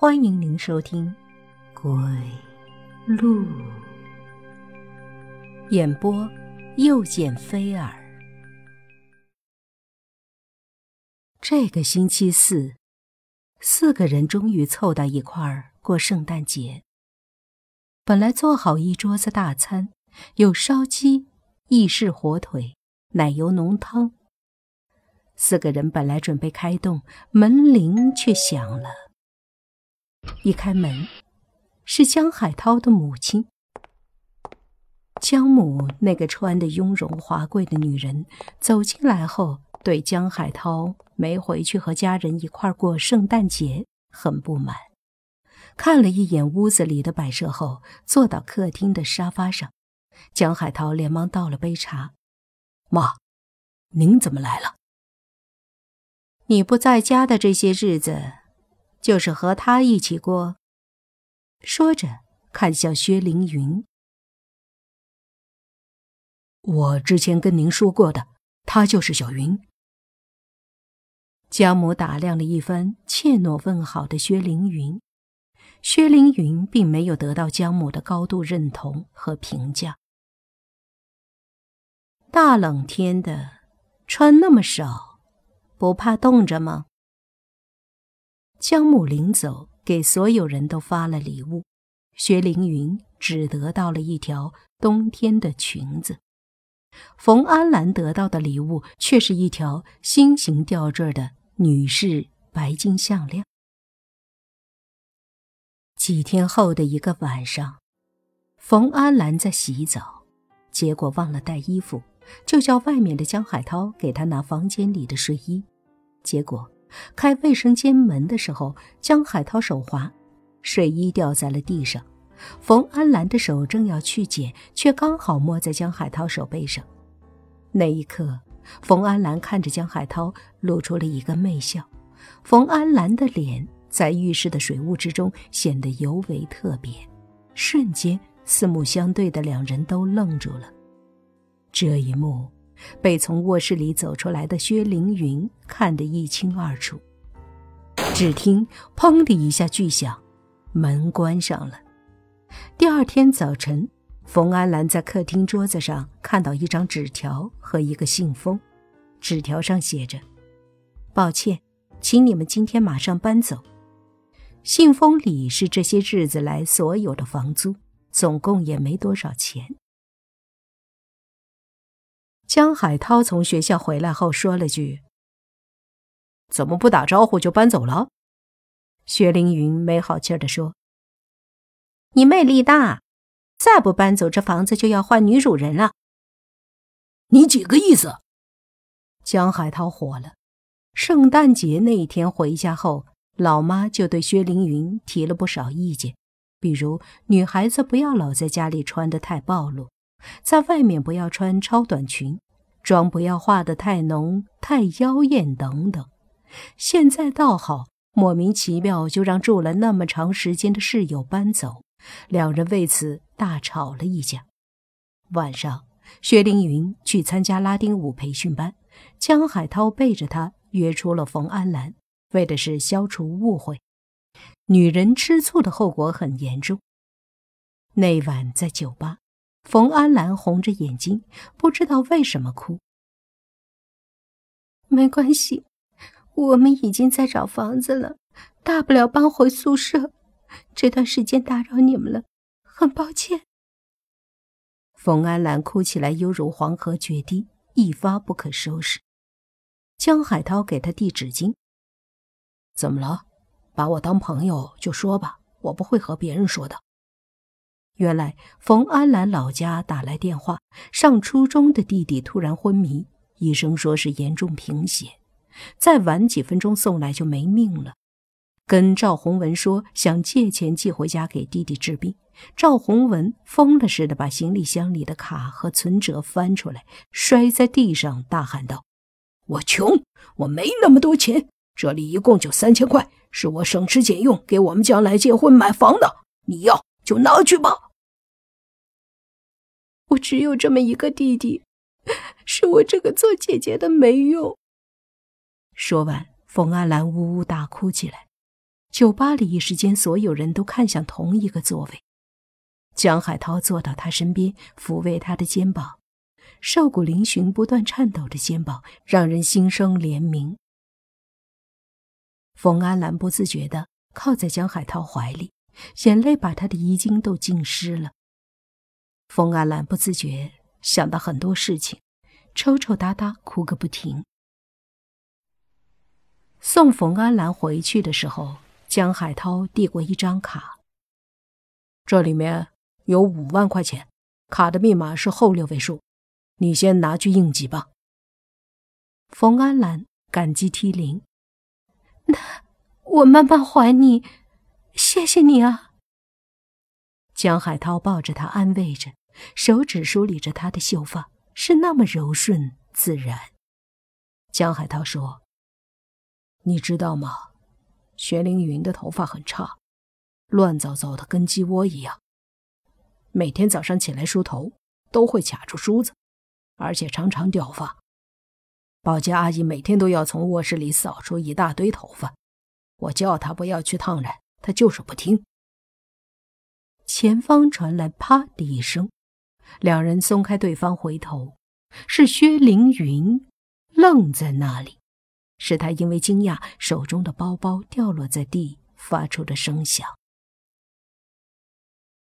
欢迎您收听《鬼路》演播，又见菲儿。这个星期四，四个人终于凑到一块儿过圣诞节。本来做好一桌子大餐，有烧鸡、意式火腿、奶油浓汤。四个人本来准备开动，门铃却响了。一开门，是江海涛的母亲。江母那个穿的雍容华贵的女人走进来后，对江海涛没回去和家人一块过圣诞节很不满。看了一眼屋子里的摆设后，坐到客厅的沙发上。江海涛连忙倒了杯茶：“妈，您怎么来了？你不在家的这些日子。”就是和他一起过。说着，看向薛凌云。我之前跟您说过的，他就是小云。江母打量了一番怯懦问好的薛凌云，薛凌云并没有得到江母的高度认同和评价。大冷天的，穿那么少，不怕冻着吗？江母临走，给所有人都发了礼物，薛凌云只得到了一条冬天的裙子。冯安兰得到的礼物却是一条心形吊坠的女士白金项链。几天后的一个晚上，冯安兰在洗澡，结果忘了带衣服，就叫外面的江海涛给她拿房间里的睡衣，结果。开卫生间门的时候，江海涛手滑，睡衣掉在了地上。冯安兰的手正要去捡，却刚好摸在江海涛手背上。那一刻，冯安兰看着江海涛，露出了一个媚笑。冯安兰的脸在浴室的水雾之中显得尤为特别。瞬间，四目相对的两人都愣住了。这一幕。被从卧室里走出来的薛凌云看得一清二楚。只听“砰”的一下巨响，门关上了。第二天早晨，冯安兰在客厅桌子上看到一张纸条和一个信封，纸条上写着：“抱歉，请你们今天马上搬走。”信封里是这些日子来所有的房租，总共也没多少钱。江海涛从学校回来后说了句：“怎么不打招呼就搬走了？”薛凌云没好气的说：“你魅力大，再不搬走，这房子就要换女主人了。”你几个意思？江海涛火了。圣诞节那一天回家后，老妈就对薛凌云提了不少意见，比如女孩子不要老在家里穿的太暴露。在外面不要穿超短裙，妆不要化得太浓、太妖艳等等。现在倒好，莫名其妙就让住了那么长时间的室友搬走，两人为此大吵了一架。晚上，薛凌云去参加拉丁舞培训班，江海涛背着她约出了冯安兰，为的是消除误会。女人吃醋的后果很严重。那晚在酒吧。冯安兰红着眼睛，不知道为什么哭。没关系，我们已经在找房子了，大不了搬回宿舍。这段时间打扰你们了，很抱歉。冯安兰哭起来犹如黄河决堤，一发不可收拾。江海涛给她递纸巾。怎么了？把我当朋友就说吧，我不会和别人说的。原来冯安兰老家打来电话，上初中的弟弟突然昏迷，医生说是严重贫血，再晚几分钟送来就没命了。跟赵洪文说想借钱寄回家给弟弟治病，赵洪文疯了似的把行李箱里的卡和存折翻出来，摔在地上，大喊道：“我穷，我没那么多钱，这里一共就三千块，是我省吃俭用给我们将来结婚买房的，你要就拿去吧。”我只有这么一个弟弟，是我这个做姐姐的没用。说完，冯安兰呜呜大哭起来。酒吧里一时间，所有人都看向同一个座位。江海涛坐到他身边，抚慰他的肩膀，瘦骨嶙峋、不断颤抖的肩膀，让人心生怜悯。冯安兰不自觉地靠在江海涛怀里，眼泪把他的衣襟都浸湿了。冯安兰不自觉想到很多事情，抽抽搭搭哭个不停。送冯安兰回去的时候，江海涛递过一张卡，这里面有五万块钱，卡的密码是后六位数，你先拿去应急吧。冯安兰感激涕零。那我慢慢还你，谢谢你啊。江海涛抱着她安慰着，手指梳理着她的秀发，是那么柔顺自然。江海涛说：“你知道吗？玄凌云的头发很差，乱糟糟的，跟鸡窝一样。每天早上起来梳头都会卡住梳子，而且常常掉发。”保洁阿姨每天都要从卧室里扫出一大堆头发，我叫她不要去烫染，她就是不听。前方传来啪的一声，两人松开对方，回头，是薛凌云，愣在那里。是他因为惊讶，手中的包包掉落在地，发出的声响。